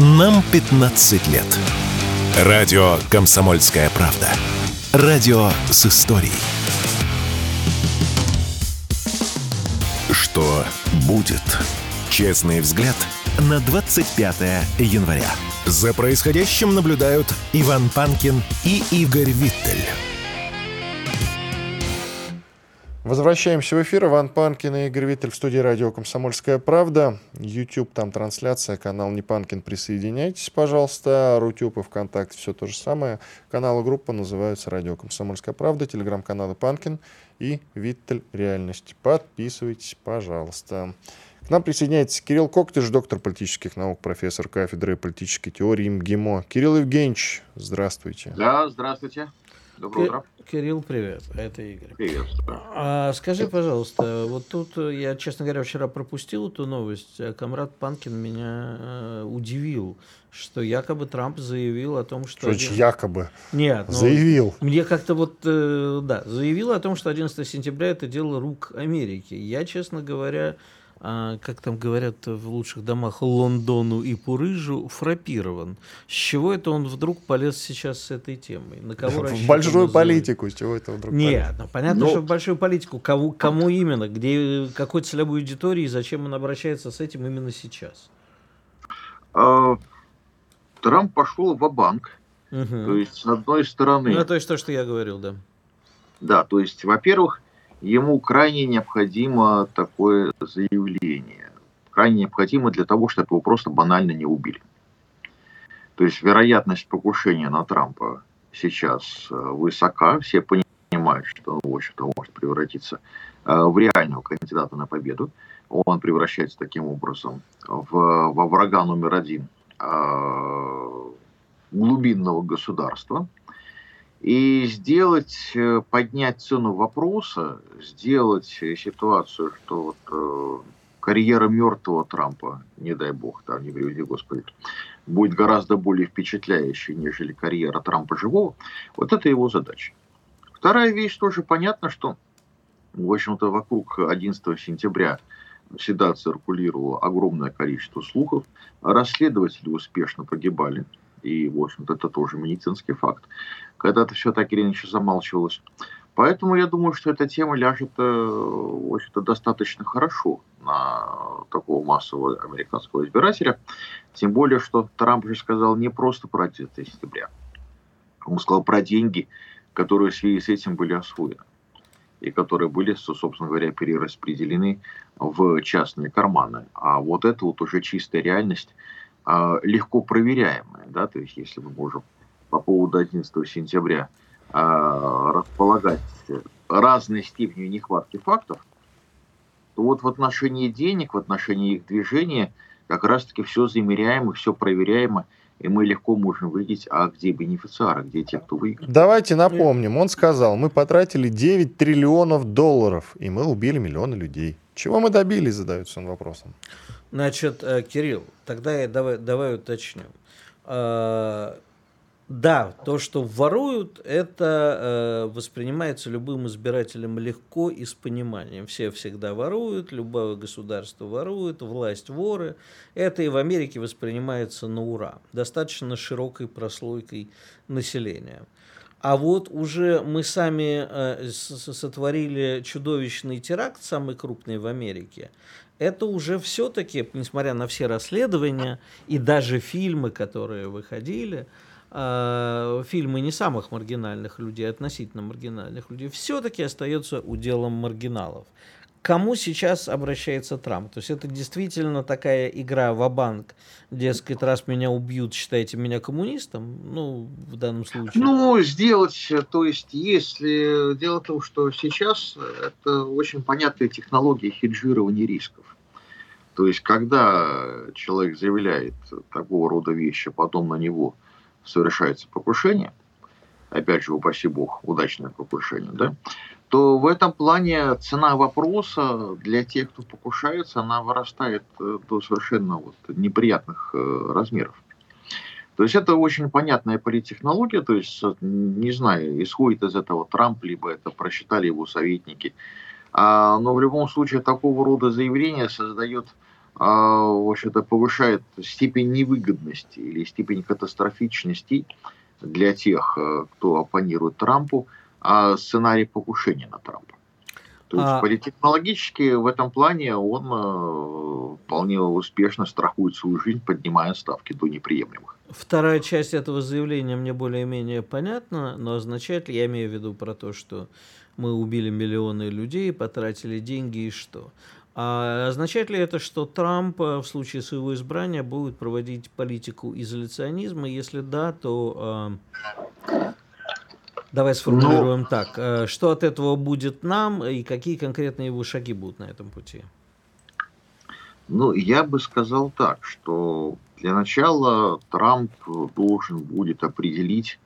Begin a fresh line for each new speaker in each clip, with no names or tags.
Нам 15 лет. Радио «Комсомольская правда». Радио с историей. Что будет? Честный взгляд на 25 января. За происходящим наблюдают Иван Панкин и Игорь Виттель.
Возвращаемся в эфир. Иван Панкин и Игорь Виттель в студии радио «Комсомольская правда». YouTube, там трансляция, канал Не Панкин. Присоединяйтесь, пожалуйста. Рутюб и ВКонтакте все то же самое. Каналы группа называются «Радио Комсомольская правда». Телеграм-каналы Панкин и Виттель Реальность. Подписывайтесь, пожалуйста. К нам присоединяется Кирилл Коктыш, доктор политических наук, профессор кафедры политической теории МГИМО. Кирилл Евгеньевич, здравствуйте.
Да, здравствуйте. Доброе утро.
Кирилл, привет. Это Игорь.
Привет.
А, скажи, пожалуйста, вот тут я, честно говоря, вчера пропустил эту новость. А Камрад Панкин меня э, удивил, что якобы Трамп заявил о том, что...
Что один... якобы?
Нет.
Ну, заявил.
Мне как-то вот, э, да, заявил о том, что 11 сентября это дело рук Америки. Я, честно говоря, как там говорят в лучших домах, Лондону и Пурыжу, фрапирован. С чего это он вдруг полез сейчас с этой темой? На кого
В большую политику, с чего это вдруг
Нет, ну, понятно, Но... что в большую политику. Кому, кому именно? Где, какой целевой аудитории и зачем он обращается с этим именно сейчас?
А, Трамп пошел в банк угу. То есть, с одной стороны...
Ну, то есть то, что я говорил, да.
Да, то есть, во-первых, ему крайне необходимо такое заявление. Крайне необходимо для того, чтобы его просто банально не убили. То есть вероятность покушения на Трампа сейчас э, высока. Все понимают, что он, в общем-то, может превратиться э, в реального кандидата на победу. Он превращается таким образом в, во врага номер один э, глубинного государства – и сделать, э, поднять цену вопроса, сделать ситуацию, что вот э, карьера мертвого Трампа, не дай бог, там, не приведи Господи, будет гораздо более впечатляющей, нежели карьера Трампа живого, вот это его задача. Вторая вещь тоже понятно, что, в общем-то, вокруг 11 сентября всегда циркулировало огромное количество слухов, расследователи успешно погибали, и, в общем-то, это тоже медицинский факт. Когда-то все так или иначе замалчивалось. Поэтому я думаю, что эта тема ляжет, э, в общем-то, достаточно хорошо на такого массового американского избирателя. Тем более, что Трамп же сказал не просто про 9 сентября. Он сказал про деньги, которые в связи с этим были освоены и которые были, собственно говоря, перераспределены в частные карманы. А вот это вот уже чистая реальность, легко проверяемая, да, то есть если мы можем по поводу 11 сентября а, располагать разной степенью нехватки фактов, то вот в отношении денег, в отношении их движения как раз-таки все замеряемо, все проверяемо, и мы легко можем видеть, а где бенефициары, где те, кто выиграл.
Давайте напомним, он сказал, мы потратили 9 триллионов долларов, и мы убили миллионы людей. Чего мы добились, задается он вопросом.
Значит, э, Кирилл, тогда я давай, давай уточню. Э, да, то, что воруют, это э, воспринимается любым избирателем легко и с пониманием. Все всегда воруют, любое государство ворует, власть воры. Это и в Америке воспринимается на ура, достаточно широкой прослойкой населения. А вот уже мы сами э, сотворили чудовищный теракт, самый крупный в Америке. Это уже все-таки, несмотря на все расследования и даже фильмы, которые выходили, э, фильмы не самых маргинальных людей, относительно маргинальных людей, все-таки остается уделом маргиналов кому сейчас обращается Трамп? То есть это действительно такая игра в банк дескать, раз меня убьют, считайте меня коммунистом, ну, в данном случае.
Ну, сделать, то есть, если... Дело в том, что сейчас это очень понятная технология хеджирования рисков. То есть, когда человек заявляет такого рода вещи, потом на него совершается покушение, опять же, упаси бог, удачное покушение, да, то в этом плане цена вопроса для тех, кто покушается, она вырастает э, до совершенно вот неприятных э, размеров. То есть это очень понятная политтехнология, то есть, не знаю, исходит из этого Трамп, либо это просчитали его советники. А, но в любом случае такого рода заявление создает а, в общем-то, повышает степень невыгодности или степень катастрофичности для тех, э, кто оппонирует Трампу, сценарий покушения на Трампа. То есть а... политтехнологически в этом плане он э, вполне успешно страхует свою жизнь, поднимая ставки до неприемлемых.
Вторая часть этого заявления мне более-менее понятна, но означает ли, я имею в виду про то, что мы убили миллионы людей, потратили деньги и что? А означает ли это, что Трамп э, в случае своего избрания будет проводить политику изоляционизма? Если да, то э, давай сформулируем Но... Ну, так. Э, что от этого будет нам и какие конкретные его шаги будут на этом пути?
Ну, я бы сказал так, что для начала Трамп должен будет определить,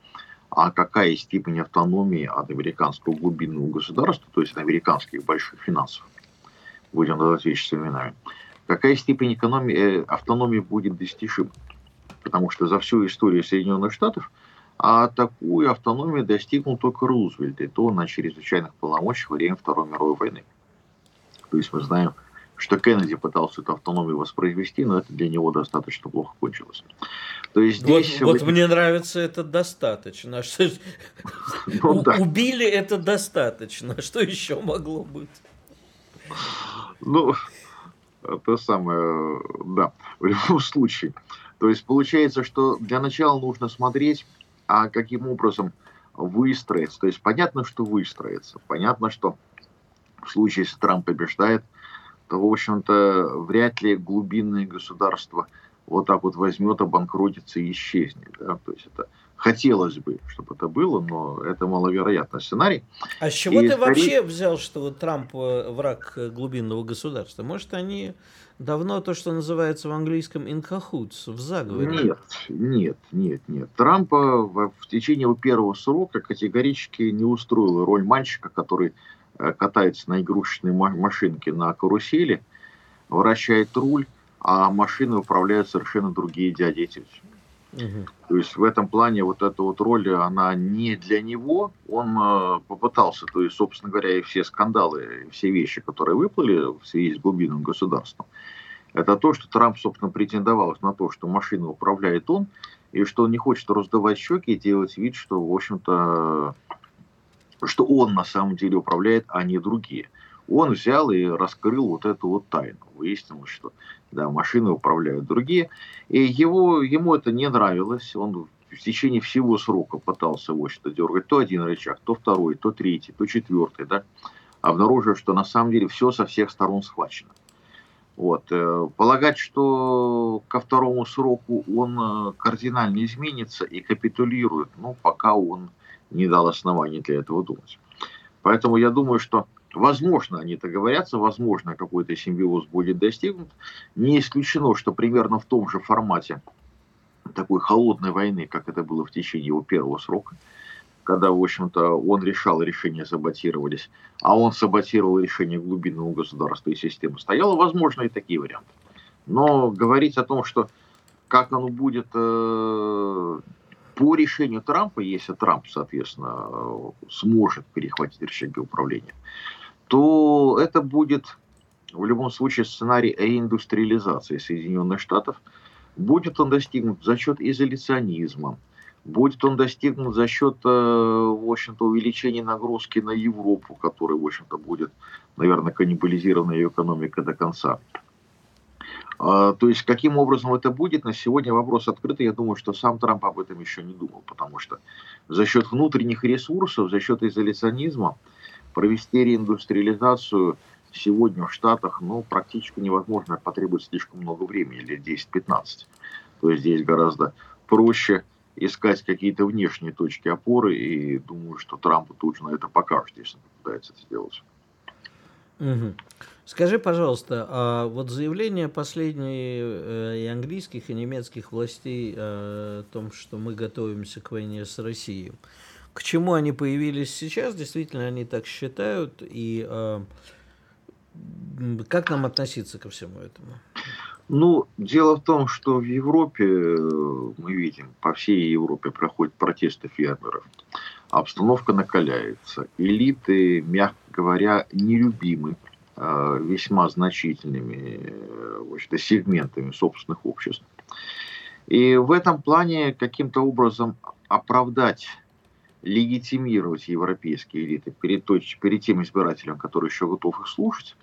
а какая степень автономии от американского глубинного государства, то есть от американских больших финансов, будем называть вещи с именами, какая степень экономии, э, автономии будет достижима. Потому что за всю историю Соединенных Штатов а такую автономию достигнул только Рузвельт, и то на чрезвычайных полномочиях во время Второй мировой войны. То есть мы знаем, что Кеннеди пытался эту автономию воспроизвести, но это для него достаточно плохо кончилось.
То есть здесь... Вот, вот мне нравится это достаточно. Что... Ну, да. Убили это достаточно. Что еще могло быть?
Ну, это самое, да, в любом случае. То есть получается, что для начала нужно смотреть, а каким образом выстроиться. То есть понятно, что выстроится. Понятно, что в случае, если Трамп побеждает, то, в общем-то, вряд ли глубинное государство вот так вот возьмет, обанкротится и исчезнет. Да? То есть это хотелось бы, чтобы это было, но это маловероятный сценарий.
А с чего и ты скорее... вообще взял, что вот Трамп э, враг глубинного государства? Может, они давно то, что называется в английском in cahoots, в заговоре?
Нет, нет, нет, нет. Трампа в, в течение его первого срока категорически не устроила роль мальчика, который Э, катается на игрушечной машинке на карусели, вращает руль, а машины управляют совершенно другие дяди и тети. Угу. То есть в этом плане вот эта вот роль, она не для него. Он э, попытался, то есть, собственно говоря, и все скандалы, и все вещи, которые выплыли в связи с глубинным государством, это то, что Трамп, собственно, претендовал на то, что машина управляет он, и что он не хочет раздавать щеки и делать вид, что, в общем-то, что он на самом деле управляет, а не другие. Он взял и раскрыл вот эту вот тайну. Выяснилось, что да, машины управляют другие. И его, ему это не нравилось. Он в течение всего срока пытался вот что дергать то один рычаг, то второй, то третий, то четвертый, да, обнаружив, что на самом деле все со всех сторон схвачено. Вот. Э, полагать, что ко второму сроку он э, кардинально изменится и капитулирует, ну, пока он не дал оснований для этого думать. Поэтому я думаю, что возможно они договорятся, возможно какой-то симбиоз будет достигнут. Не исключено, что примерно в том же формате такой холодной войны, как это было в течение его первого срока, когда, в общем-то, он решал, решения саботировались, а он саботировал решение глубинного государства и системы, стояло, возможно, и такие варианты. Но говорить о том, что как оно будет, э, по решению Трампа, если Трамп, соответственно, сможет перехватить рычаги управления, то это будет в любом случае сценарий реиндустриализации Соединенных Штатов. Будет он достигнут за счет изоляционизма, будет он достигнут за счет, э, в общем-то, увеличения нагрузки на Европу, которая, в общем-то, будет, наверное, каннибализирована ее экономика до конца. А, то есть, каким образом это будет, на сегодня вопрос открытый. Я думаю, что сам Трамп об этом еще не думал, потому что за счет внутренних ресурсов, за счет изоляционизма провести реиндустриализацию сегодня в Штатах ну, практически невозможно, потребует слишком много времени, лет 10-15. То есть здесь гораздо проще искать какие-то внешние точки опоры, и думаю, что Трампу тут же на это покажет, если он попытается это сделать.
Угу. Скажи, пожалуйста, а вот заявление последние э, и английских, и немецких властей о том, что мы готовимся к войне с Россией, к чему они появились сейчас? Действительно, они так считают, и э, как нам относиться ко всему этому?
Ну, дело в том, что в Европе, мы видим, по всей Европе проходят протесты фермеров. Обстановка накаляется. Элиты, мягко говоря, нелюбимы э, весьма значительными э, общем сегментами собственных обществ. И в этом плане каким-то образом оправдать, легитимировать европейские элиты перед, перед тем избирателем, который еще готов их слушать,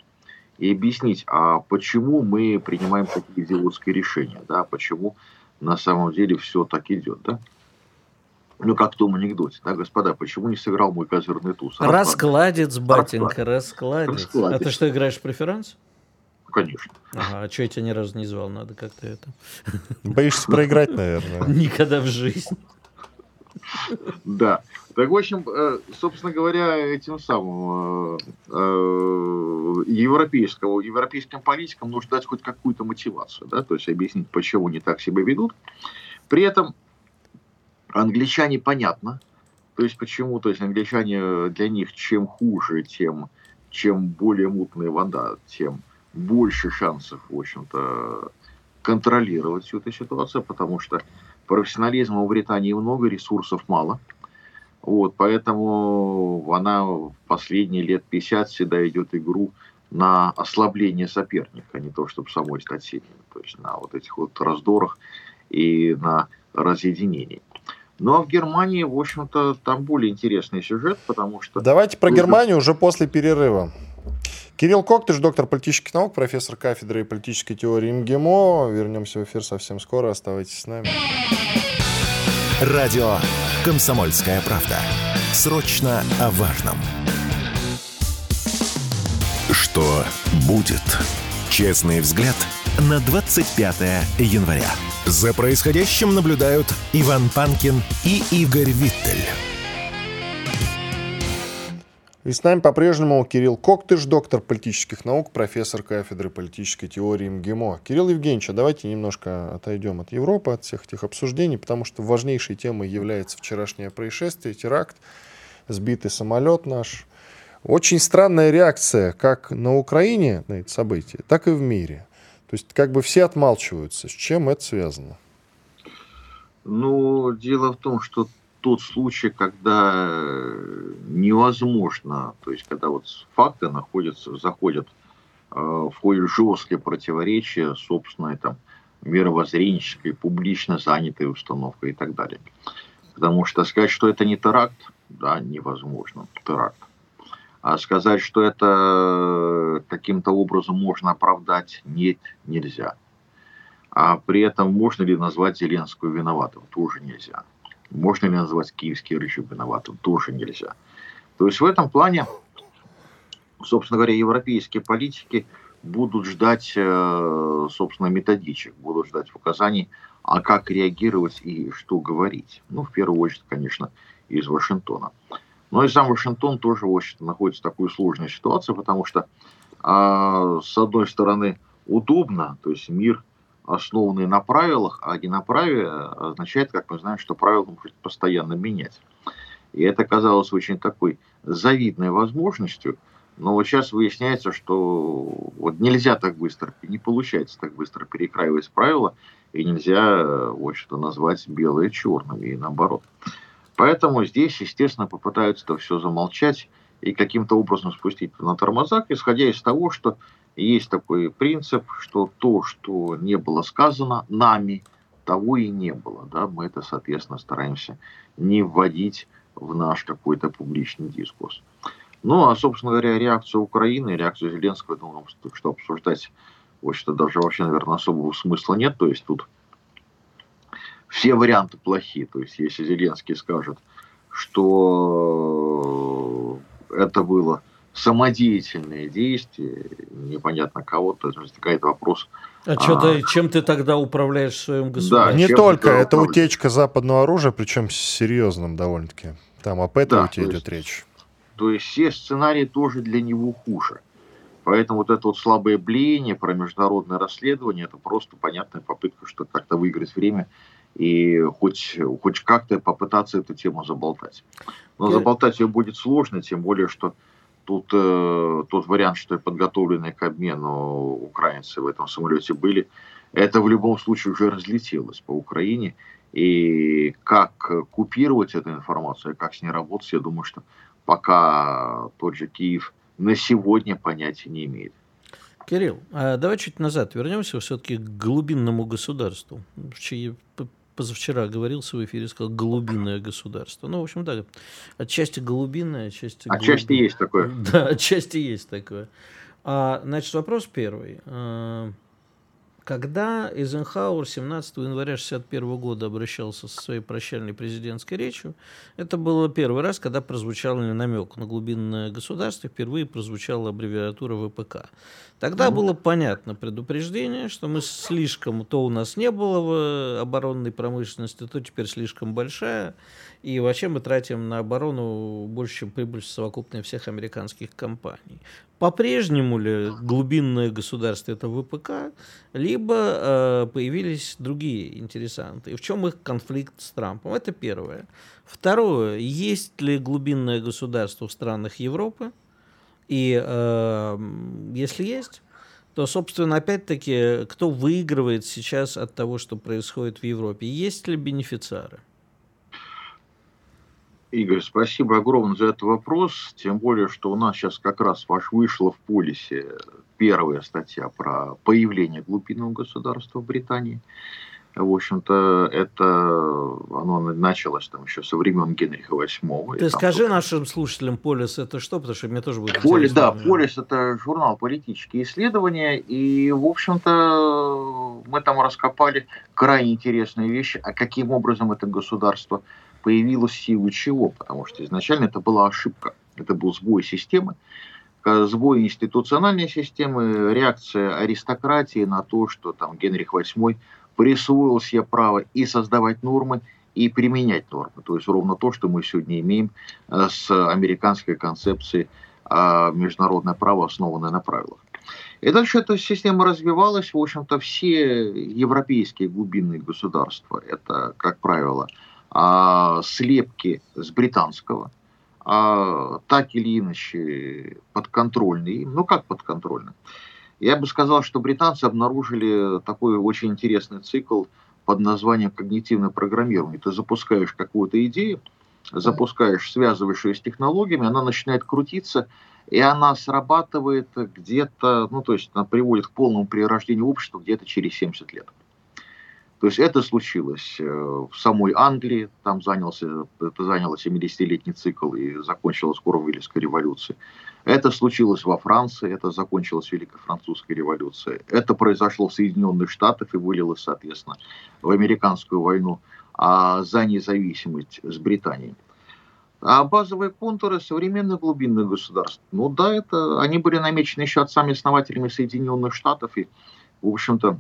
и объяснить, а почему мы принимаем такие идиотские решения, да, почему на самом деле все так идет, да. Ну, как в том анекдоте, да, господа, почему не сыграл мой козырный туз?
Раскладец, батенька, раскладец. раскладец. А ты что, играешь в преферанс?
Конечно.
Ага, а что я тебя ни разу не звал? Надо как-то это...
Боишься проиграть, наверное.
Никогда в жизни.
Да. Так, в общем, э, собственно говоря, этим самым э, э, европейского, европейским политикам нужно дать хоть какую-то мотивацию, да, то есть объяснить, почему они так себя ведут. При этом англичане понятно, то есть почему, то есть англичане для них чем хуже, тем чем более мутная вода, тем больше шансов, в общем-то, контролировать всю эту ситуацию, потому что профессионализма у Британии много, ресурсов мало. Вот, поэтому она в последние лет 50 всегда идет игру на ослабление соперника, а не то, чтобы самой стать сильнее. То есть на вот этих вот раздорах и на разъединении. Ну а в Германии, в общем-то, там более интересный сюжет, потому что...
Давайте про Германию уже после перерыва. Кирилл Коктыш, доктор политических наук, профессор кафедры политической теории МГИМО. Вернемся в эфир совсем скоро. Оставайтесь с нами.
Радио «Комсомольская правда». Срочно о важном. Что будет? Честный взгляд на 25 января. За происходящим наблюдают Иван Панкин и Игорь Виттель.
И с нами по-прежнему Кирилл Коктыш, доктор политических наук, профессор кафедры политической теории МГИМО. Кирилл Евгеньевич, а давайте немножко отойдем от Европы, от всех этих обсуждений, потому что важнейшей темой является вчерашнее происшествие, теракт, сбитый самолет наш. Очень странная реакция как на Украине на это событие, так и в мире. То есть как бы все отмалчиваются. С чем это связано?
Ну, дело в том, что тот случай, когда э, невозможно, то есть когда вот факты находятся, заходят, э, в жесткие противоречия собственной там мировоззренческой, публично занятой установкой и так далее. Потому что сказать, что это не теракт, да, невозможно, теракт. А сказать, что это каким-то образом можно оправдать, нет, нельзя. А при этом можно ли назвать Зеленскую виноватым, тоже нельзя. Можно ли назвать киевский режим виноватым? Тоже нельзя. То есть в этом плане, собственно говоря, европейские политики будут ждать, э, собственно, методичек, будут ждать указаний, а как реагировать и что говорить. Ну, в первую очередь, конечно, из Вашингтона. Но и сам Вашингтон тоже, в общем находится в такой сложной ситуации, потому что, а, с одной стороны, удобно, то есть мир основанные на правилах, а единоправие означает, как мы знаем, что правила можно постоянно менять. И это казалось очень такой завидной возможностью, но вот сейчас выясняется, что вот нельзя так быстро, не получается так быстро перекраивать правила, и нельзя, в общем-то, назвать белое черным, и наоборот. Поэтому здесь, естественно, попытаются это все замолчать и каким-то образом спустить на тормозах, исходя из того, что есть такой принцип, что то, что не было сказано нами, того и не было. Да? Мы это, соответственно, стараемся не вводить в наш какой-то публичный дискурс. Ну, а, собственно говоря, реакцию Украины, реакцию Зеленского, я думаю, что обсуждать, в общем-то, даже вообще, наверное, особого смысла нет. То есть тут все варианты плохие. То есть если Зеленский скажет, что это было самодеятельные действия, непонятно кого, то возникает вопрос.
А, а что ты, чем ты тогда управляешь своим государством?
Да, не только, это утечка западного оружия, причем серьезным довольно-таки. Там об этом да, идет речь.
То есть все сценарии тоже для него хуже. Поэтому вот это вот слабое блеяние про международное расследование, это просто понятная попытка, что как-то выиграть время и хоть, хоть как-то попытаться эту тему заболтать. Но заболтать ее будет сложно, тем более, что Тут э, тот вариант, что подготовленные к обмену украинцы в этом самолете были, это в любом случае уже разлетелось по Украине. И как купировать эту информацию, как с ней работать, я думаю, что пока тот же Киев на сегодня понятия не имеет.
Кирилл, а давай чуть назад вернемся все-таки к глубинному государству. Позавчера говорил в эфире, сказал глубинное государство. Ну, в общем, да, отчасти глубинное, отчасти...
Отчасти глубин... есть такое.
Да, отчасти есть такое. А, значит, вопрос первый. Когда Эйзенхауэр 17 января 1961 года обращался со своей прощальной президентской речью, это было первый раз, когда прозвучал намек на глубинное государство, впервые прозвучала аббревиатура ВПК. Тогда mm-hmm. было понятно предупреждение, что мы слишком, то у нас не было в оборонной промышленности, то теперь слишком большая, и вообще мы тратим на оборону больше, чем прибыль совокупная всех американских компаний. По-прежнему ли глубинное государство это ВПК, либо э, появились другие интересанты. И в чем их конфликт с Трампом? Это первое. Второе. Есть ли глубинное государство в странах Европы? И э, если есть, то, собственно, опять-таки, кто выигрывает сейчас от того, что происходит в Европе? Есть ли бенефициары?
Игорь, спасибо огромное за этот вопрос. Тем более, что у нас сейчас как раз ваш вышла в полисе первая статья про появление глубинного государства в Британии. В общем-то, это оно началось там еще со времен Генриха VIII.
Ты скажи там, нашим слушателям Полис это что, потому что мне тоже будет
Полис, да, Полис это журнал политические исследования, и, в общем-то, мы там раскопали крайне интересные вещи, а каким образом это государство появилось в силу чего, потому что изначально это была ошибка, это был сбой системы, сбой институциональной системы, реакция аристократии на то, что там Генрих VIII присвоил себе право и создавать нормы, и применять нормы. То есть ровно то, что мы сегодня имеем э, с американской концепцией а, международное право, основанное на правилах. И дальше эта система развивалась. В общем-то, все европейские глубинные государства, это, как правило, а, слепки с британского, а, так или иначе подконтрольные. Ну, как подконтрольные? Я бы сказал, что британцы обнаружили такой очень интересный цикл под названием когнитивное программирование. Ты запускаешь какую-то идею, запускаешь, связываешь ее с технологиями, она начинает крутиться, и она срабатывает где-то, ну, то есть она приводит к полному перерождению общества где-то через 70 лет. То есть это случилось э, в самой Англии, там занялся, это заняло 70-летний цикл и закончилось скоро Вильской революцией. Это случилось во Франции, это закончилось Великой Французской революцией. Это произошло в Соединенных Штатах и вылилось, соответственно, в американскую войну а за независимость с Британией. А базовые контуры современных глубинных государств, ну да, это, они были намечены еще отцами-основателями Соединенных Штатов, и, в общем-то,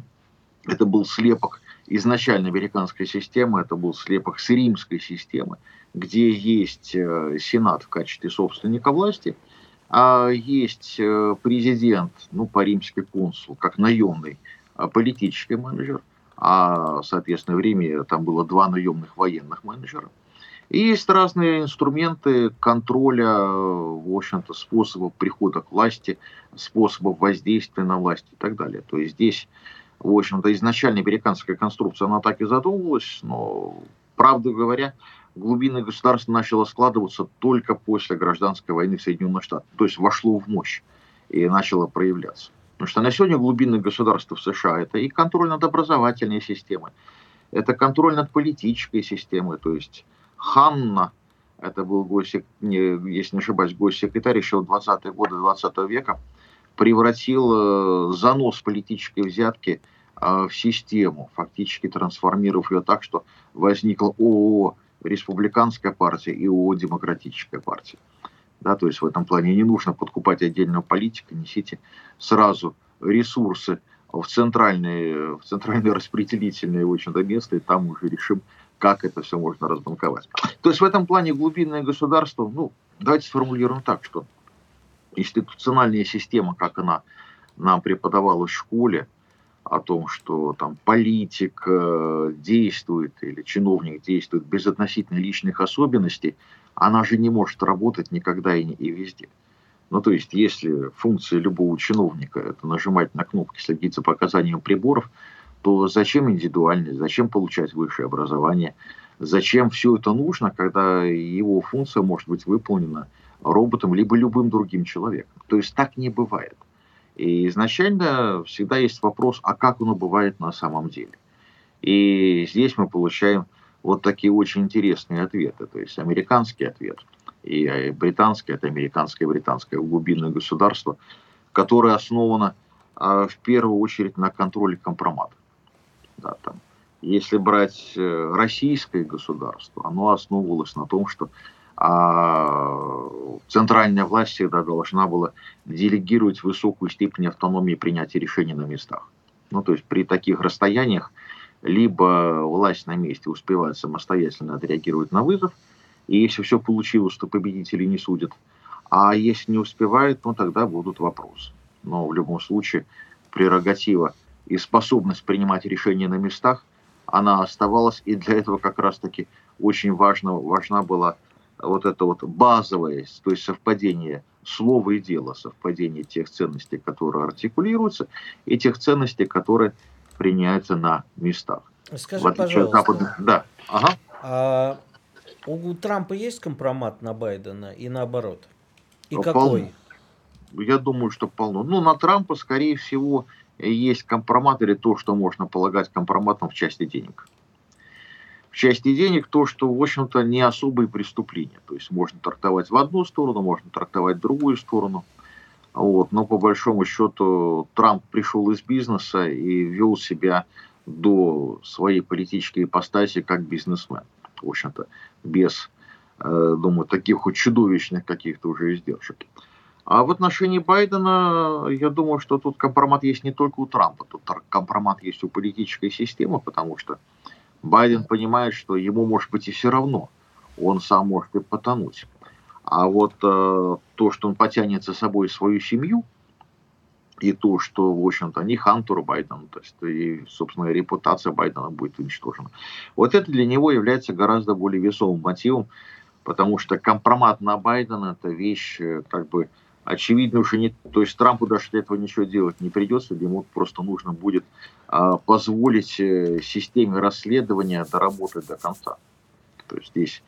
это был слепок изначально американской системы, это был слепок с римской системы, где есть э, Сенат в качестве собственника власти, а есть э, президент, ну, по-римски консул, как наемный а политический менеджер, а, соответственно, в Риме там было два наемных военных менеджера. И есть разные инструменты контроля, в общем-то, способов прихода к власти, способов воздействия на власть и так далее. То есть здесь в общем-то, изначально американская конструкция, она так и задумывалась, но, правду говоря, глубинное государство начало складываться только после гражданской войны в Соединенных Штатах. То есть вошло в мощь и начало проявляться. Потому что на сегодня глубинное государство в США – это и контроль над образовательной системой, это контроль над политической системой. То есть Ханна, это был гость, если не ошибаюсь, гость-секретарь еще в 20-е годы 20 века, превратил э, занос политической взятки э, в систему, фактически трансформировав ее так, что возникла ООО республиканская партия и ООО демократическая партия. Да, то есть в этом плане не нужно подкупать отдельного политика, несите сразу ресурсы в центральные, в центральные распределительные в общем-то, места, и там уже решим, как это все можно разбанковать. То есть в этом плане глубинное государство, ну, давайте сформулируем так, что институциональная система, как она нам преподавалась в школе, о том, что там политик э, действует или чиновник действует без относительно личных особенностей, она же не может работать никогда и, и везде. Ну, то есть, если функция любого чиновника – это нажимать на кнопки, следить за показанием приборов, то зачем индивидуальность, зачем получать высшее образование, зачем все это нужно, когда его функция может быть выполнена роботом, либо любым другим человеком. То есть так не бывает. И изначально всегда есть вопрос, а как оно бывает на самом деле. И здесь мы получаем вот такие очень интересные ответы. То есть американский ответ и британский, это американское и британское глубинное государство, которое основано а, в первую очередь на контроле компромата. Да, там. Если брать э, российское государство, оно основывалось на том, что а, центральная власть всегда должна была делегировать высокую степень автономии принятия решений на местах. Ну, то есть при таких расстояниях либо власть на месте успевает самостоятельно отреагировать на вызов, и если все получилось, то победители не судят. А если не успевает, ну тогда будут вопросы. Но в любом случае прерогатива и способность принимать решения на местах, она оставалась, и для этого как раз-таки очень важно, важна была вот это вот базовое, то есть совпадение слова и дела, совпадение тех ценностей, которые артикулируются, и тех ценностей, которые приняются на местах.
Скажи, пожалуйста,
западных... да. ага.
а у Трампа есть компромат на Байдена и наоборот? И ну, какой?
Полно. Я думаю, что полно. Ну, на Трампа, скорее всего, есть компромат или то, что можно полагать компроматом в части денег в части денег то, что, в общем-то, не особые преступления. То есть можно трактовать в одну сторону, можно трактовать в другую сторону. Вот. Но по большому счету Трамп пришел из бизнеса и вел себя до своей политической ипостаси как бизнесмен. В общем-то, без, э, думаю, таких вот чудовищных каких-то уже издержек. А в отношении Байдена, я думаю, что тут компромат есть не только у Трампа, тут компромат есть у политической системы, потому что Байден понимает, что ему может быть и все равно, он сам может и потонуть. А вот э, то, что он потянет за собой свою семью, и то, что, в общем-то, не Хантер Байден, то есть, и, собственно, репутация Байдена будет уничтожена. Вот это для него является гораздо более весомым мотивом, потому что компромат на Байдена – это вещь, э, как бы, очевидно уже не... То есть Трампу даже для этого ничего делать не придется, ему просто нужно будет а, позволить э, системе расследования доработать до конца. То есть здесь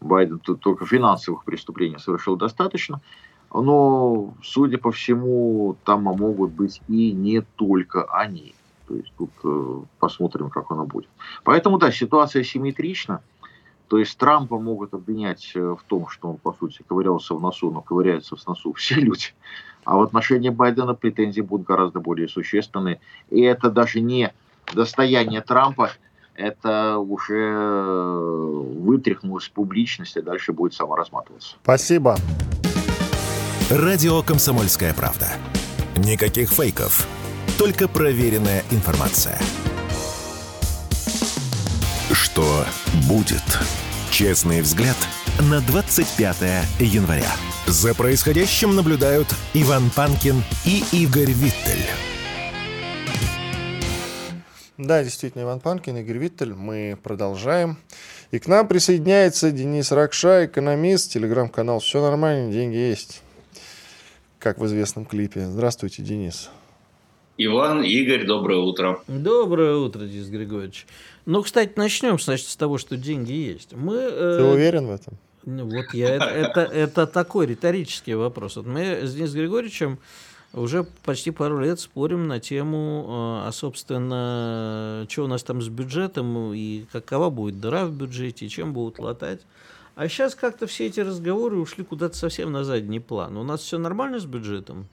Байден тут только финансовых преступлений совершил достаточно, но, судя по всему, там могут быть и не только они. То есть тут э, посмотрим, как оно будет. Поэтому, да, ситуация симметрична. То есть Трампа могут обвинять э, в том, что он, по сути, ковырялся в носу, но ковыряются в носу все люди. А в отношении Байдена претензии будут гораздо более существенные. И это даже не достояние Трампа, это уже э, вытряхнулось в публичность, и дальше будет саморазматываться.
Спасибо.
Радио «Комсомольская правда». Никаких фейков, только проверенная информация. Что будет? Честный взгляд на 25 января. За происходящим наблюдают Иван Панкин и Игорь Виттель.
Да, действительно, Иван Панкин, Игорь Виттель. Мы продолжаем. И к нам присоединяется Денис Ракша, экономист, телеграм-канал «Все нормально, деньги есть», как в известном клипе. Здравствуйте, Денис.
Иван, Игорь, доброе утро.
Доброе утро, Денис Григорьевич. Ну, кстати, начнем, значит, с того, что деньги есть. Мы,
э, Ты уверен в этом?
Ну, вот я, это, это, это такой риторический вопрос. Вот мы с Денисом Григорьевичем уже почти пару лет спорим на тему, э, а, собственно, что у нас там с бюджетом и какова будет дыра в бюджете, и чем будут латать. А сейчас как-то все эти разговоры ушли куда-то совсем на задний план. У нас все нормально с бюджетом?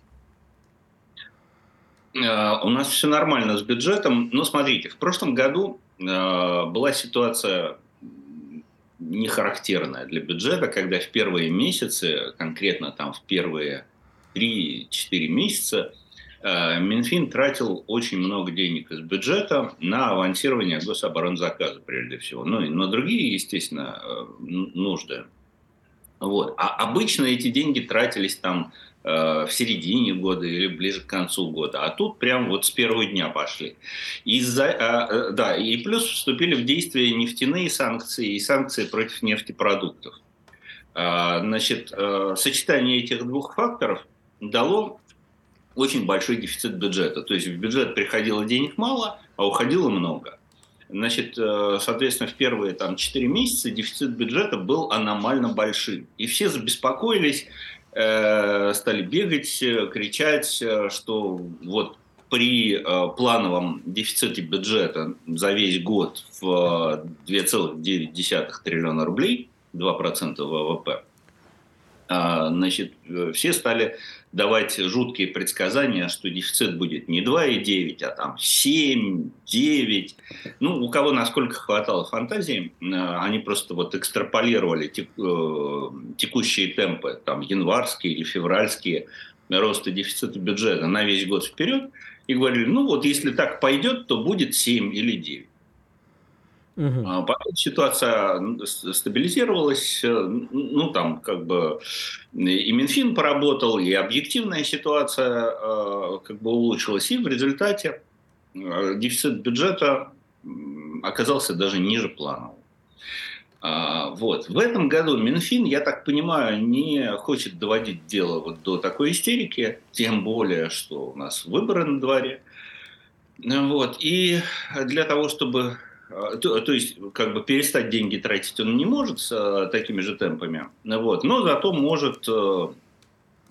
Э, у нас все нормально с бюджетом. Но смотрите, в прошлом году была ситуация не характерная для бюджета, когда в первые месяцы, конкретно там в первые 3-4 месяца, э, Минфин тратил очень много денег из бюджета на авансирование гособоронзаказа, прежде всего. Ну и на другие, естественно, нужды. Вот. А обычно эти деньги тратились там Э, в середине года или ближе к концу года. А тут прям вот с первого дня пошли. Из-за, э, да, и плюс вступили в действие нефтяные санкции и санкции против нефтепродуктов. А, значит, э, сочетание этих двух факторов дало очень большой дефицит бюджета. То есть в бюджет приходило денег мало, а уходило много. Значит, э, соответственно, в первые там, 4 месяца дефицит бюджета был аномально большим. И все забеспокоились, э, стали бегать, кричать, что вот при плановом дефиците бюджета за весь год в 2,9 триллиона рублей, 2% ВВП, а, значит, все стали давать жуткие предсказания, что дефицит будет не 2,9, а там 7, 9. Ну, у кого насколько хватало фантазии, а, они просто вот экстраполировали э, текущие темпы, там, январские или февральские роста дефицита бюджета на весь год вперед и говорили, ну вот если так пойдет, то будет 7 или 9. Угу. Потом ситуация стабилизировалась, э, ну там как бы и Минфин поработал, и объективная ситуация э, как бы улучшилась, и в результате э, дефицит бюджета оказался даже ниже планового. А, вот. В этом году Минфин, я так понимаю, не хочет доводить дело вот до такой истерики, тем более, что у нас выборы на дворе. Вот. И для того, чтобы то, то есть, как бы перестать деньги тратить он не может с а, такими же темпами, вот, но зато может э,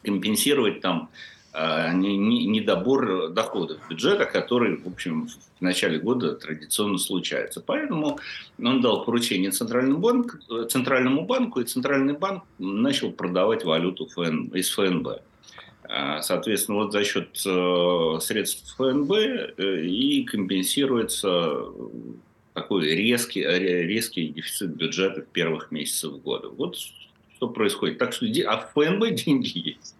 компенсировать там а, недобор доходов бюджета, который, в общем, в начале года традиционно случается. Поэтому он дал поручение Центральному банку, Центральному банку и Центральный банк начал продавать валюту ФН, из ФНБ. Соответственно, вот за счет э, средств ФНБ э, и компенсируется такой резкий, резкий дефицит бюджета в первых месяцах года. Вот что происходит. Так что а в ФНБ деньги есть.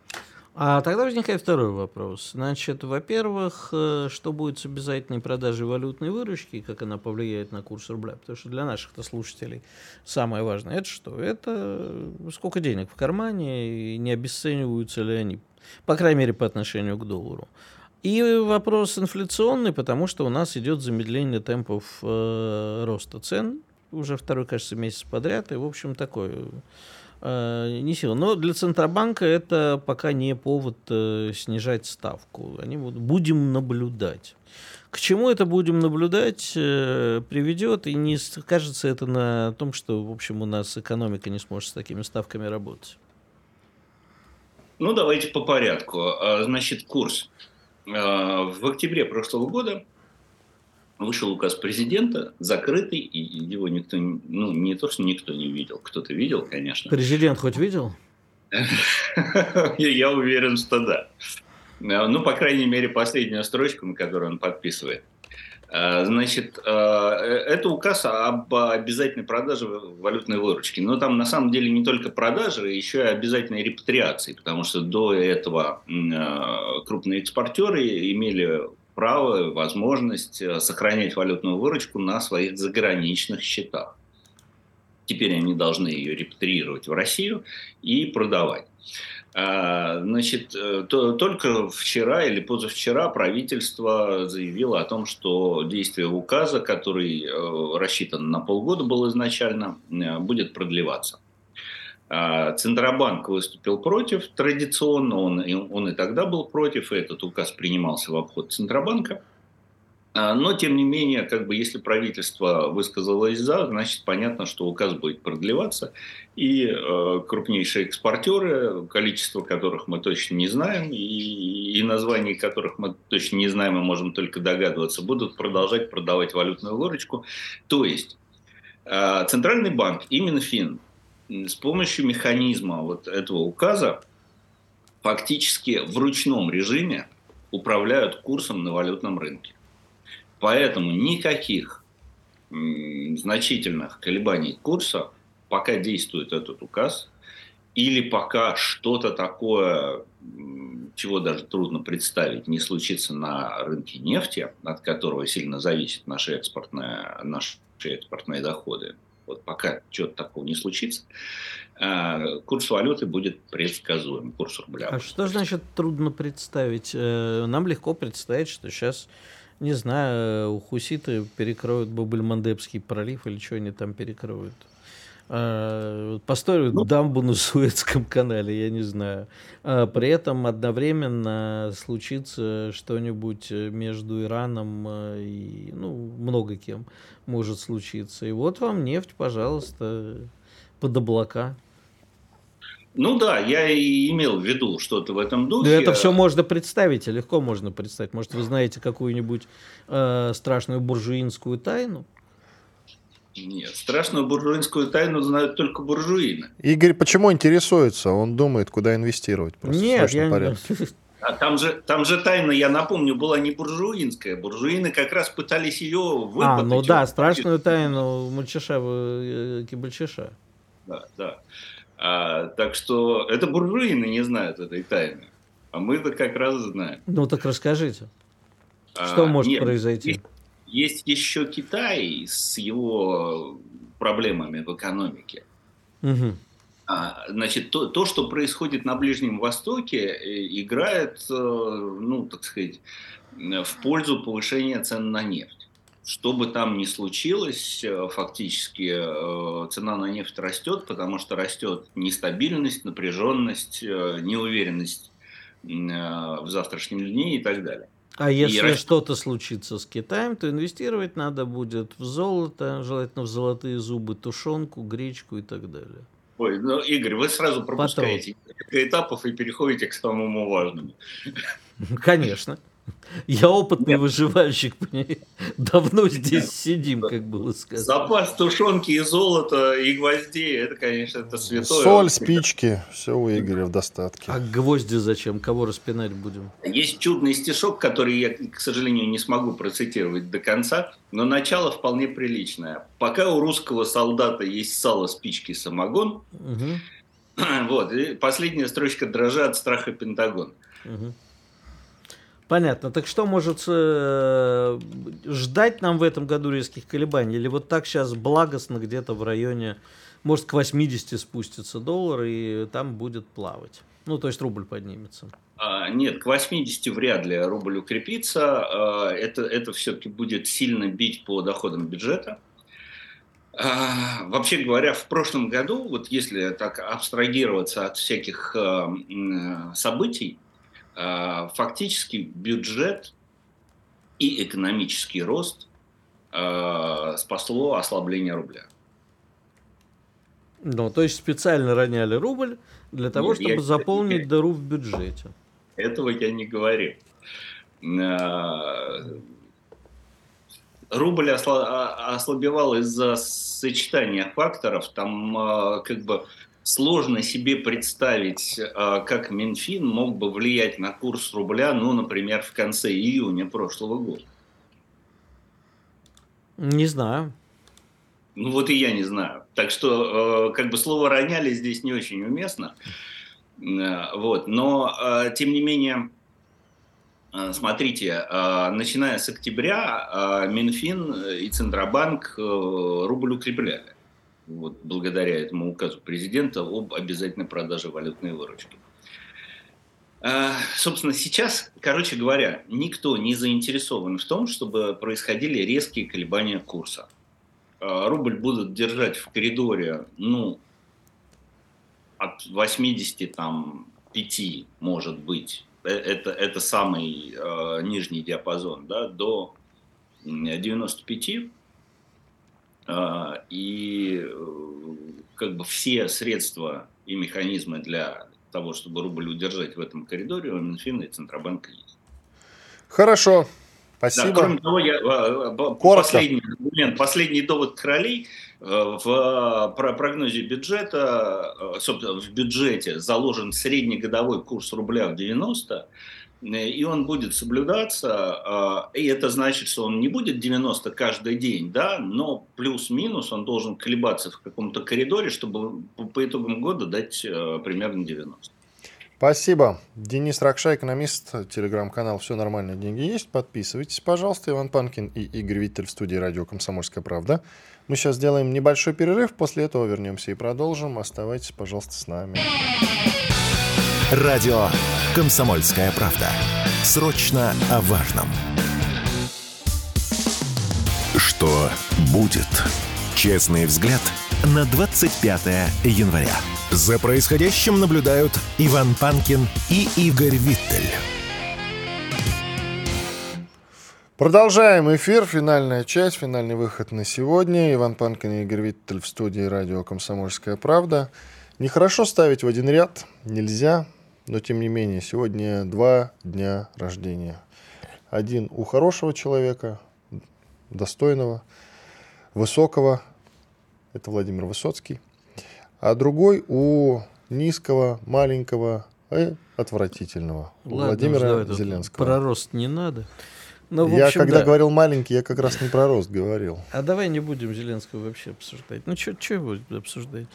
А тогда возникает второй вопрос. Значит, во-первых, э, что будет с обязательной продажей валютной выручки, как она повлияет на курс рубля? Потому что для наших-то слушателей самое важное это что? Это сколько денег в кармане и не обесцениваются ли они, по крайней мере, по отношению к доллару. И вопрос инфляционный, потому что у нас идет замедление темпов э, роста цен уже второй, кажется, месяц подряд. И, в общем, такой э, не сила. Но для Центробанка это пока не повод э, снижать ставку. Они будут, будем наблюдать. К чему это будем наблюдать э, приведет, и не кажется это на том, что, в общем, у нас экономика не сможет с такими ставками работать.
Ну, давайте по порядку. А, значит, курс. А, в октябре прошлого года вышел указ президента, закрытый, и его никто, ну, не то, что никто не видел, кто-то видел, конечно.
Президент хоть видел?
Я уверен, что да. Ну, по крайней мере, последнюю строчку, которую он подписывает. А, значит, э, это указ об обязательной продаже валютной выручки. Но там на самом деле не только продажи, еще и обязательной репатриации, потому что до этого а, крупные экспортеры имели право, возможность э, сохранять валютную выручку на своих заграничных счетах. Теперь они должны ее репатриировать в Россию и продавать. А, значит, э, то, только вчера или позавчера правительство заявило о том, что действие указа, который э, рассчитан на полгода был изначально, э, будет продлеваться. А, Центробанк выступил против традиционно, он, он и тогда был против, и этот указ принимался в обход Центробанка. А, но, тем не менее, как бы, если правительство высказалось за, значит, понятно, что указ будет продлеваться. И э, крупнейшие экспортеры, количество которых мы точно не знаем, и, и названий которых мы точно не знаем, мы можем только догадываться, будут продолжать продавать валютную выручку. То есть, э, Центральный банк и Минфин с помощью механизма вот этого указа фактически в ручном режиме управляют курсом на валютном рынке. Поэтому никаких значительных колебаний курса, пока действует этот указ, или пока что-то такое, чего даже трудно представить, не случится на рынке нефти, от которого сильно зависят наши экспортные, наши экспортные доходы, вот пока чего-то такого не случится, а, курс валюты будет предсказуем, курс рубля.
А что значит трудно представить? Э, нам легко представить, что сейчас не знаю, у хуситы перекроют Бабель-Мандебский пролив или что они там перекроют. э, построят ну, дамбу на Суэцком канале, я не знаю. А при этом одновременно случится что-нибудь между Ираном и, ну, много кем может случиться. И вот вам нефть, пожалуйста, под облака.
Ну да, я и имел в виду что-то в этом духе.
Но это все можно представить, легко можно представить. Может, вы знаете какую-нибудь э, страшную буржуинскую тайну?
Нет, страшную буржуинскую тайну знают только буржуины.
Игорь почему интересуется? Он думает, куда инвестировать.
Нет, я не...
А там же, там же тайна, я напомню, была не буржуинская. Буржуины как раз пытались ее выпытать.
А, ну да, страшную тайну Мальчиша э, Кибальчиша.
Да, да. А, так что это буржуины не знают этой тайны. А мы-то как раз знаем.
Ну так расскажите. А, что может нет, произойти?
Есть, есть еще Китай с его проблемами в экономике. Угу. А, значит, то, то, что происходит на Ближнем Востоке, э, играет, э, ну, так сказать, в пользу повышения цен на нефть что бы там ни случилось, э, фактически э, цена на нефть растет, потому что растет нестабильность, напряженность, э, неуверенность в завтрашнем дне и так далее.
А если растет... что-то случится с Китаем, то инвестировать надо будет в золото, желательно в золотые зубы, тушенку, гречку и так далее.
Ой, ну, Игорь, вы сразу пропускаете Потом. этапов и переходите к самому важному.
Конечно. Я опытный Нет. выживальщик, давно здесь сидим, как было сказано.
Запас тушенки и золота, и гвоздей, это, конечно, это святое.
Соль, спички, все у Игоря в достатке.
А гвозди зачем? Кого распинать будем?
Есть чудный стишок, который я, к сожалению, не смогу процитировать до конца, но начало вполне приличное. Пока у русского солдата есть сало, спички, самогон, угу. вот, и последняя строчка «Дрожа от страха Пентагон». Угу.
Понятно. Так что может э, ждать нам в этом году резких колебаний? Или вот так сейчас благостно где-то в районе, может, к 80 спустится доллар, и там будет плавать? Ну, то есть рубль поднимется.
А, нет, к 80 вряд ли рубль укрепится. А, это, это все-таки будет сильно бить по доходам бюджета. А, вообще говоря, в прошлом году, вот если так абстрагироваться от всяких событий, Э, фактически бюджет и экономический рост э, спасло ослабление рубля.
Ну, то есть специально роняли рубль для того, Нет, чтобы заполнить я... дыру в бюджете.
Этого я не говорил. Э, рубль ослабевал из-за сочетания факторов. Там как бы сложно себе представить, а, как Минфин мог бы влиять на курс рубля, ну, например, в конце июня прошлого года.
Не знаю.
Ну вот и я не знаю. Так что а, как бы слово роняли здесь не очень уместно. А, вот. Но тем не менее, смотрите, начиная с октября Минфин и Центробанк рубль укрепляли вот, благодаря этому указу президента об обязательной продаже валютной выручки. А, собственно, сейчас, короче говоря, никто не заинтересован в том, чтобы происходили резкие колебания курса. А, рубль будут держать в коридоре, ну, от 85, там, 5, может быть, э, это, это самый э, нижний диапазон, да, до 95, а, и э, как бы все средства и механизмы для того, чтобы рубль удержать в этом коридоре, у Минфина и Центробанка есть.
Хорошо. Спасибо. Да,
кроме того, я, а, а, последний момент, последний довод королей э, в прогнозе бюджета, э, собственно, в бюджете заложен среднегодовой курс рубля в 90, Э, и он будет соблюдаться, а, и это значит, что он не будет 90 каждый день, да, но плюс-минус он должен колебаться в каком-то коридоре, чтобы по итогам года дать э, примерно 90.
Спасибо. Денис Ракша, экономист, телеграм-канал «Все нормально, деньги есть». Подписывайтесь, пожалуйста. Иван Панкин и Игорь Виттель в студии радио «Комсомольская правда». Мы сейчас сделаем небольшой перерыв, после этого вернемся и продолжим. Оставайтесь, пожалуйста, с нами.
Радио «Комсомольская правда». Срочно о важном. Что будет? Честный взгляд на 25 января. За происходящим наблюдают Иван Панкин и Игорь Виттель.
Продолжаем эфир. Финальная часть, финальный выход на сегодня. Иван Панкин и Игорь Виттель в студии радио «Комсомольская правда». Нехорошо ставить в один ряд, нельзя, но тем не менее, сегодня два дня рождения. Один у хорошего человека, достойного, высокого, это Владимир Высоцкий, а другой у низкого, маленького и отвратительного,
Ладно,
Владимира
давай,
Зеленского.
Про рост не надо. Ну, в
я
общем,
когда
да.
говорил маленький, я как раз не про рост говорил.
А давай не будем Зеленского вообще обсуждать. Ну, что его обсуждать?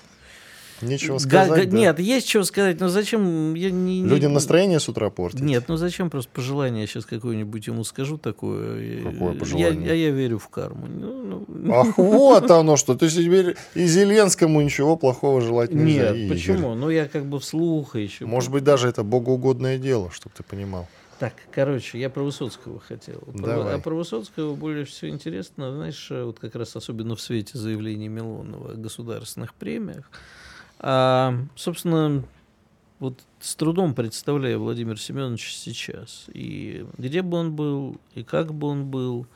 Нечего сказать.
га-
да?
Нет, есть чего сказать, но зачем... Я не, не-
Людям настроение с утра портить?
Нет, ну зачем просто пожелание я сейчас какое-нибудь ему скажу такое?
Какое
я-
пожелание?
Я, я верю в карму. Ну, ну,
Ах, вот оно что. То есть теперь и Зеленскому ничего плохого желать нельзя.
Нет,
и Игорь.
почему? Ну, я как бы вслух еще.
Может быть, даже это богоугодное дело, чтобы ты понимал.
Так, короче, я про Высоцкого хотел. Про-
Давай.
а про Высоцкого более всего интересно, знаешь, вот как раз особенно в свете заявлений Милонова о государственных премиях. А, собственно, вот с трудом представляю Владимира Семеновича сейчас. И где бы он был, и как бы он был,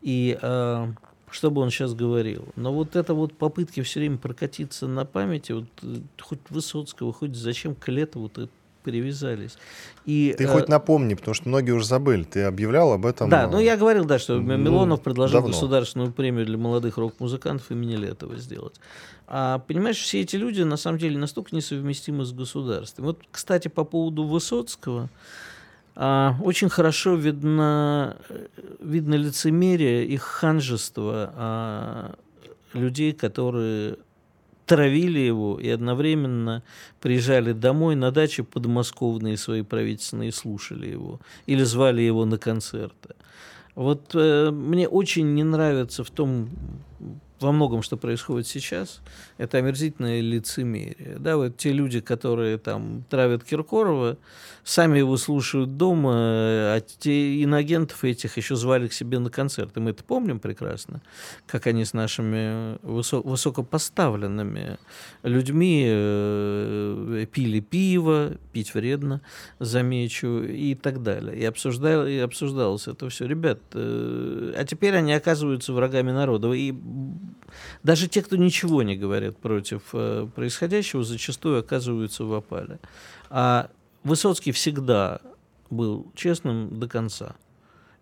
и а, что бы он сейчас говорил. Но вот это вот попытки все время прокатиться на памяти, вот э, хоть Высоцкого, хоть зачем к Летову-то привязались. И,
Ты
э,
хоть напомни, потому что многие уже забыли. Ты объявлял об этом.
да,
э,
ну я говорил, да, что
ну,
Милонов предложил
давно.
государственную премию для молодых рок-музыкантов имени Летова сделать. А понимаешь, все эти люди на самом деле настолько несовместимы с государством. Вот, кстати, по поводу Высоцкого, а, очень хорошо видно, э, видно лицемерие и ханжество а, людей, которые травили его и одновременно приезжали домой на дачи подмосковные свои правительственные слушали его. Или звали его на концерты. Вот э, мне очень не нравится в том, во многом, что происходит сейчас, это омерзительное лицемерие. Да, вот те люди, которые там травят Киркорова, сами его слушают дома, а те иноагентов этих еще звали к себе на концерты. Мы это помним прекрасно, как они с нашими высо- высокопоставленными людьми э, пили пиво, пить вредно, замечу, и так далее. И, обсуждал, и обсуждалось это все. Ребят, э, а теперь они оказываются врагами народа. И даже те, кто ничего не говорят против э, происходящего, зачастую оказываются в опале. А Высоцкий всегда был честным до конца.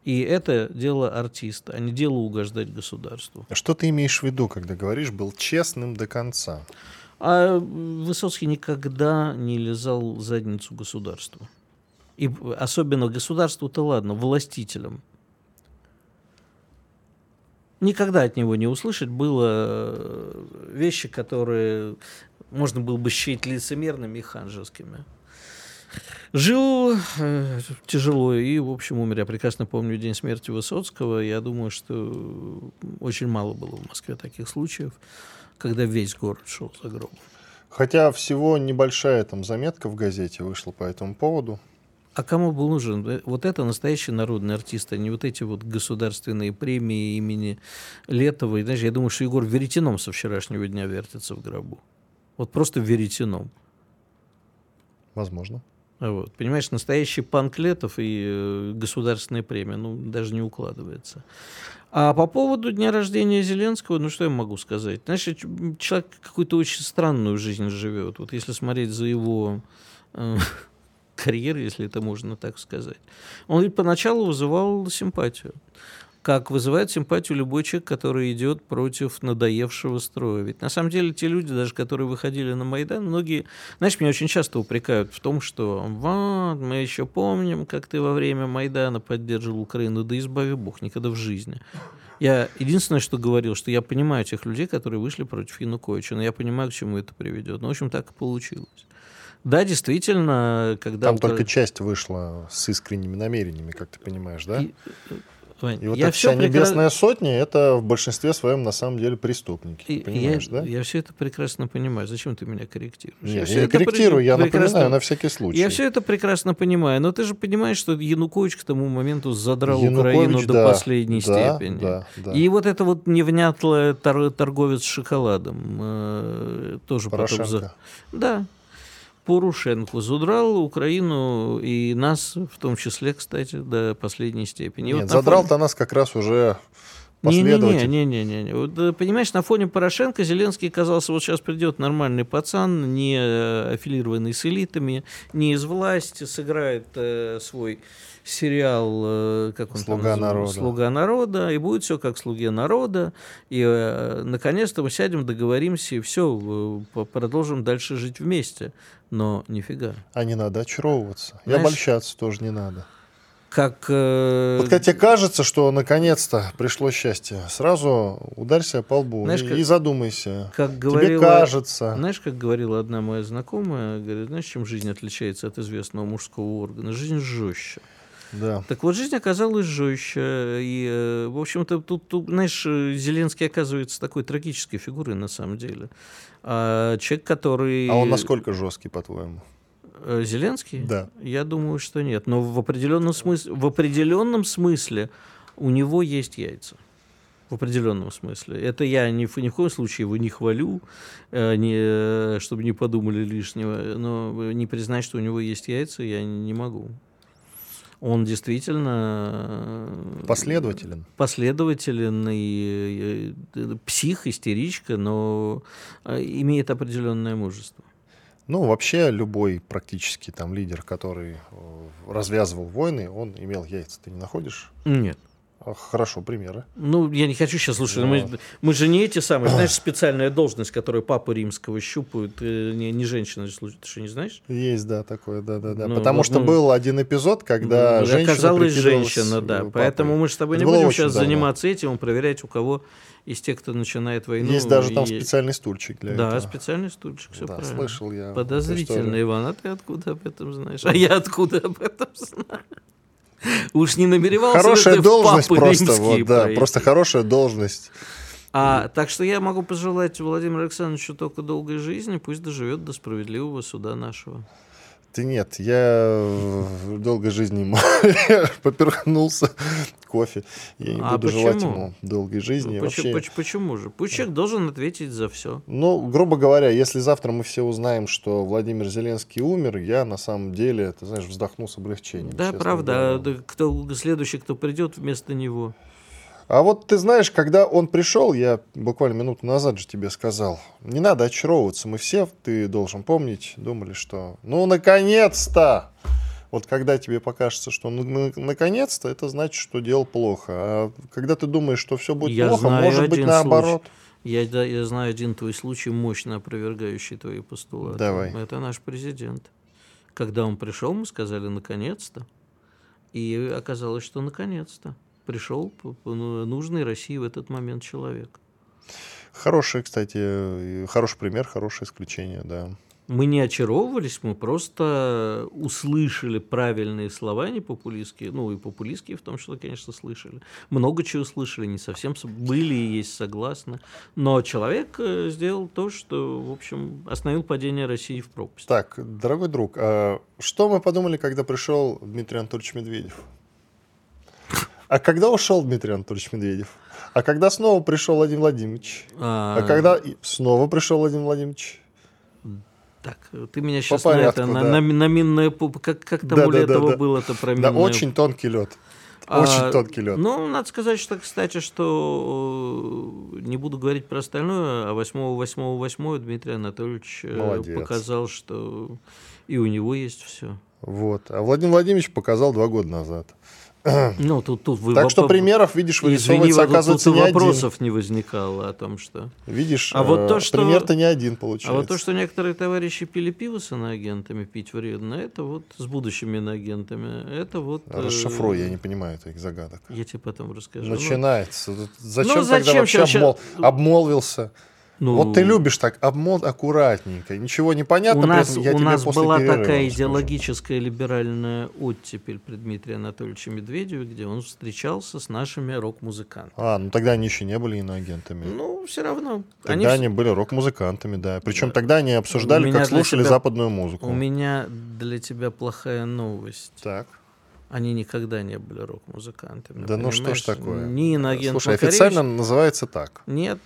И это дело артиста, а не дело угождать государству.
Что ты имеешь в виду, когда говоришь, был честным до конца?
А Высоцкий никогда не лизал задницу государству. И особенно государству-то ладно, властителям. Никогда от него не услышать было э, вещи, которые можно было бы счесть лицемерными и ханжескими. Жил э, тяжело и, в общем, умер. Я прекрасно помню день смерти Высоцкого. Я думаю, что очень мало было в Москве таких случаев, когда весь город шел за гробом.
Хотя всего небольшая там заметка в газете вышла по этому поводу.
А кому был нужен? Э, Вот это настоящий народный артист, а не вот эти вот государственные премии имени Летова. И, знаешь, я думаю, что Егор веретеном со вчерашнего дня вертится в гробу. Вот просто веретеном.
Возможно.
А Вот. Понимаешь, настоящий панк Летов и э, государственная премия, ну, даже не укладывается. А по поводу дня рождения Зеленского, ну, что я могу сказать? Знаешь, человек какую-то очень странную жизнь живет. Вот если смотреть за его карьерой, если это можно так сказать. Он ведь поначалу вызывал симпатию. Как вызывает симпатию любой человек, который идет против надоевшего строя. Ведь на самом деле те люди, даже которые выходили на Майдан, многие, знаешь, меня очень часто упрекают в том, что вот, мы еще помним, как ты во время Майдана поддерживал Украину, да избави Бог, никогда в жизни. Я единственное, что говорил, что я понимаю тех людей, которые вышли против Януковича, но я понимаю, к чему это приведет. Ну, в общем, так и получилось. Да, действительно, когда...
Там только часть вышла с искренними намерениями, как ты понимаешь, да?
И,
Вань, и вот эта вся прекра... небесная сотня, это в большинстве своем на самом деле преступники. И, понимаешь,
я,
да?
Я все это прекрасно понимаю. Зачем ты меня корректируешь?
Нет, я, я корректирую, я прекрасно... напоминаю на всякий случай.
Я все это прекрасно понимаю, но ты же понимаешь, что Янукович к тому моменту задрал Янукович, Украину да, до последней да, степени. Да, да. И вот это вот невнятлое торговец с шоколадом э, тоже
Порошенко. потом...
За... Да, Порошенко задрал Украину и нас, в том числе, кстати, до последней степени.
Нет, вот задрал-то фоне... нас как раз уже последователь.
Не-не-не, не, вот, понимаешь, на фоне Порошенко Зеленский казался, вот сейчас придет нормальный пацан, не э, аффилированный с элитами, не из власти, сыграет э, свой сериал, э, как он
«Слуга
там
народа».
«Слуга народа», и будет все как «Слуге народа», и э, наконец-то мы сядем, договоримся, и все, э, продолжим дальше жить вместе. Но нифига.
А не надо очаровываться. Знаешь, и обольщаться тоже не надо.
Как... Э...
Вот когда тебе кажется, что наконец-то пришло счастье, сразу ударься по лбу знаешь, и, как, и задумайся.
Как говорила,
тебе кажется.
Знаешь, как говорила одна моя знакомая, говорит, знаешь, чем жизнь отличается от известного мужского органа? Жизнь жестче.
Да.
Так вот, жизнь оказалась жестче. И, э, в общем-то, тут, тут, знаешь, Зеленский оказывается такой трагической фигурой на самом деле. А человек, который...
А он насколько жесткий, по-твоему?
Э, Зеленский?
Да.
Я думаю, что нет. Но в определенном смысле, в определенном смысле у него есть яйца. В определенном смысле. Это я ни, ни в коем случае его не хвалю, э, не, чтобы не подумали лишнего. Но не признать, что у него есть яйца, я не могу он действительно
э, последователен.
Последователен и, псих, истеричка, но э, имеет определенное мужество.
Ну, вообще любой практически там лидер, который э, развязывал войны, он имел яйца. Ты не находишь?
Нет.
Хорошо, примеры.
Ну, я не хочу сейчас слушать. Но... Мы, мы же не эти самые, знаешь, специальная должность, которую папу римского щупают, э, не, не женщина, ты что, не знаешь?
Есть, да, такое, да, да, да. Ну, Потому вот, что ну, был один эпизод, когда ну, женщина
Оказалась женщина, да. Папой. Поэтому мы с тобой Это не будем сейчас давно. заниматься этим, проверять, у кого из тех, кто начинает войну.
Есть даже там специальный стульчик для
да,
этого.
Да, специальный стульчик, все
да,
правильно.
слышал я.
Подозрительно, Иван, а ты откуда об этом знаешь? А я откуда об этом знаю? Уж не намеревался
Хорошая должность просто, вот, да, просто хорошая должность.
А, так что я могу пожелать Владимиру Александровичу только долгой жизни, пусть доживет до справедливого суда нашего.
Ты нет, я в долгой жизни поперхнулся кофе. Я не а буду почему? желать ему долгой жизни.
Почему, Вообще... почему же? Пусть человек должен ответить за все.
Ну, грубо говоря, если завтра мы все узнаем, что Владимир Зеленский умер, я на самом деле, ты знаешь, вздохну с облегчением.
Да, правда. А кто следующий, кто придет вместо него?
А вот ты знаешь, когда он пришел, я буквально минуту назад же тебе сказал, не надо очаровываться, мы все, ты должен помнить, думали, что ну наконец-то! Вот когда тебе покажется, что ну, наконец-то, это значит, что дело плохо. А когда ты думаешь, что все будет я плохо, может быть наоборот.
Я, да, я знаю один твой случай, мощно опровергающий твои постулаты.
Давай.
Это наш президент. Когда он пришел, мы сказали «наконец-то». И оказалось, что наконец-то пришел ну, нужный России в этот момент человек.
Хороший, кстати, хороший пример, хорошее исключение, да.
Мы не очаровывались, мы просто услышали правильные слова, не популистские, ну и популистские в том числе, конечно, слышали. Много чего слышали, не совсем были и есть согласны. Но человек э, сделал то, что, в общем, остановил падение России в пропасть.
Так, дорогой друг, а что мы подумали, когда пришел Дмитрий Анатольевич Медведев? А когда ушел Дмитрий Анатольевич Медведев? А когда снова пришел Владимир Владимирович? А, а когда снова пришел Владимир Владимирович?
Так, ты меня сейчас на это, да. на, на, на минное, как, как там да, у да, было-то про
минное... Да, очень тонкий лед. Очень а, тонкий лед.
Ну, надо сказать, что, кстати, что э, не буду говорить про остальное, а 8-8-8 Дмитрий Анатольевич э, Молодец. показал, что и у него есть все.
Вот. А Владимир Владимирович показал два года назад.
Ну, тут, тут
вы так воп... что примеров, видишь, вырисовывается, Извини, оказывается, тут,
не вопросов один. не возникало о том, что...
Видишь, а вот то, э, что... пример-то не один получается.
А вот то, что некоторые товарищи пили пиво с иноагентами, пить вредно, это вот с будущими иноагентами, это вот...
Э, Расшифруй, э... я не понимаю этих загадок.
Я тебе потом расскажу.
Начинается. Ну, зачем, ну, зачем тогда вообще сейчас... обмол... обмолвился? Ну, вот ты любишь так обмот аккуратненько, ничего не понятно.
У нас,
я
у нас была такая
скажу.
идеологическая либеральная оттепель при Дмитрия Анатольевиче Медведеве, где он встречался с нашими рок-музыкантами.
А, ну тогда они еще не были иноагентами.
Ну, все равно.
Тогда они, они были рок-музыкантами, да. Причем да. тогда они обсуждали, как слушали тебя, западную музыку.
У меня для тебя плохая новость.
Так.
Они никогда не были рок-музыкантами.
Да ну что ж такое?
Ни
Слушай, официально называется так.
Нет.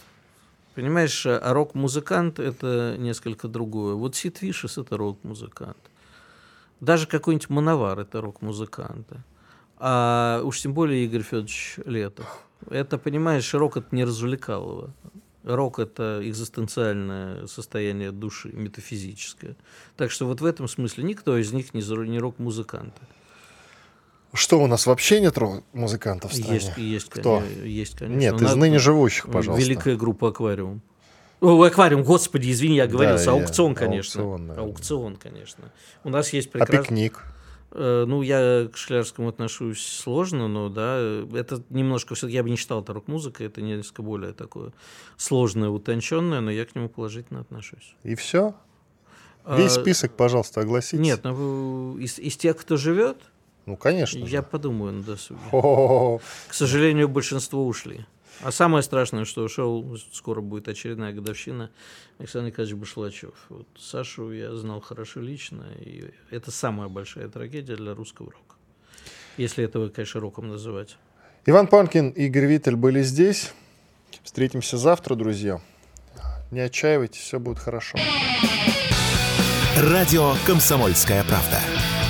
Понимаешь, а рок-музыкант это несколько другое. Вот Сид Вишес это рок-музыкант. Даже какой-нибудь Мановар это рок-музыкант. А уж тем более Игорь Федорович Летов. Это, понимаешь, рок это не развлекалово. Рок это экзистенциальное состояние души, метафизическое. Так что вот в этом смысле никто из них не рок-музыканты.
Что у нас вообще нет музыкантов в стране?
Есть, есть,
Кто?
есть конечно.
Нет, из ныне живущих, пожалуйста.
Великая группа Аквариум. О, аквариум, господи, извини, я оговорился. Да, аукцион, я... конечно.
Аукцион,
аукцион, конечно. У нас есть
прекрасный... А пикник?
Э, ну, я к Шлярскому отношусь сложно, но да, это немножко все-таки я бы не считал это рок-музыкой, это несколько более такое сложное, утонченное, но я к нему положительно отношусь.
И все? Весь а, список, пожалуйста, огласите.
Нет, ну, из, из тех, кто живет,
ну, конечно.
Я
же.
подумаю на досуге.
О-о-о.
К сожалению, большинство ушли. А самое страшное, что ушел, скоро будет очередная годовщина, Александр Николаевич Башлачев. Вот Сашу я знал хорошо лично, и это самая большая трагедия для русского рока. Если этого, конечно, роком называть.
Иван Панкин и Игорь Виттель были здесь. Встретимся завтра, друзья. Не отчаивайтесь, все будет хорошо.
Радио «Комсомольская правда».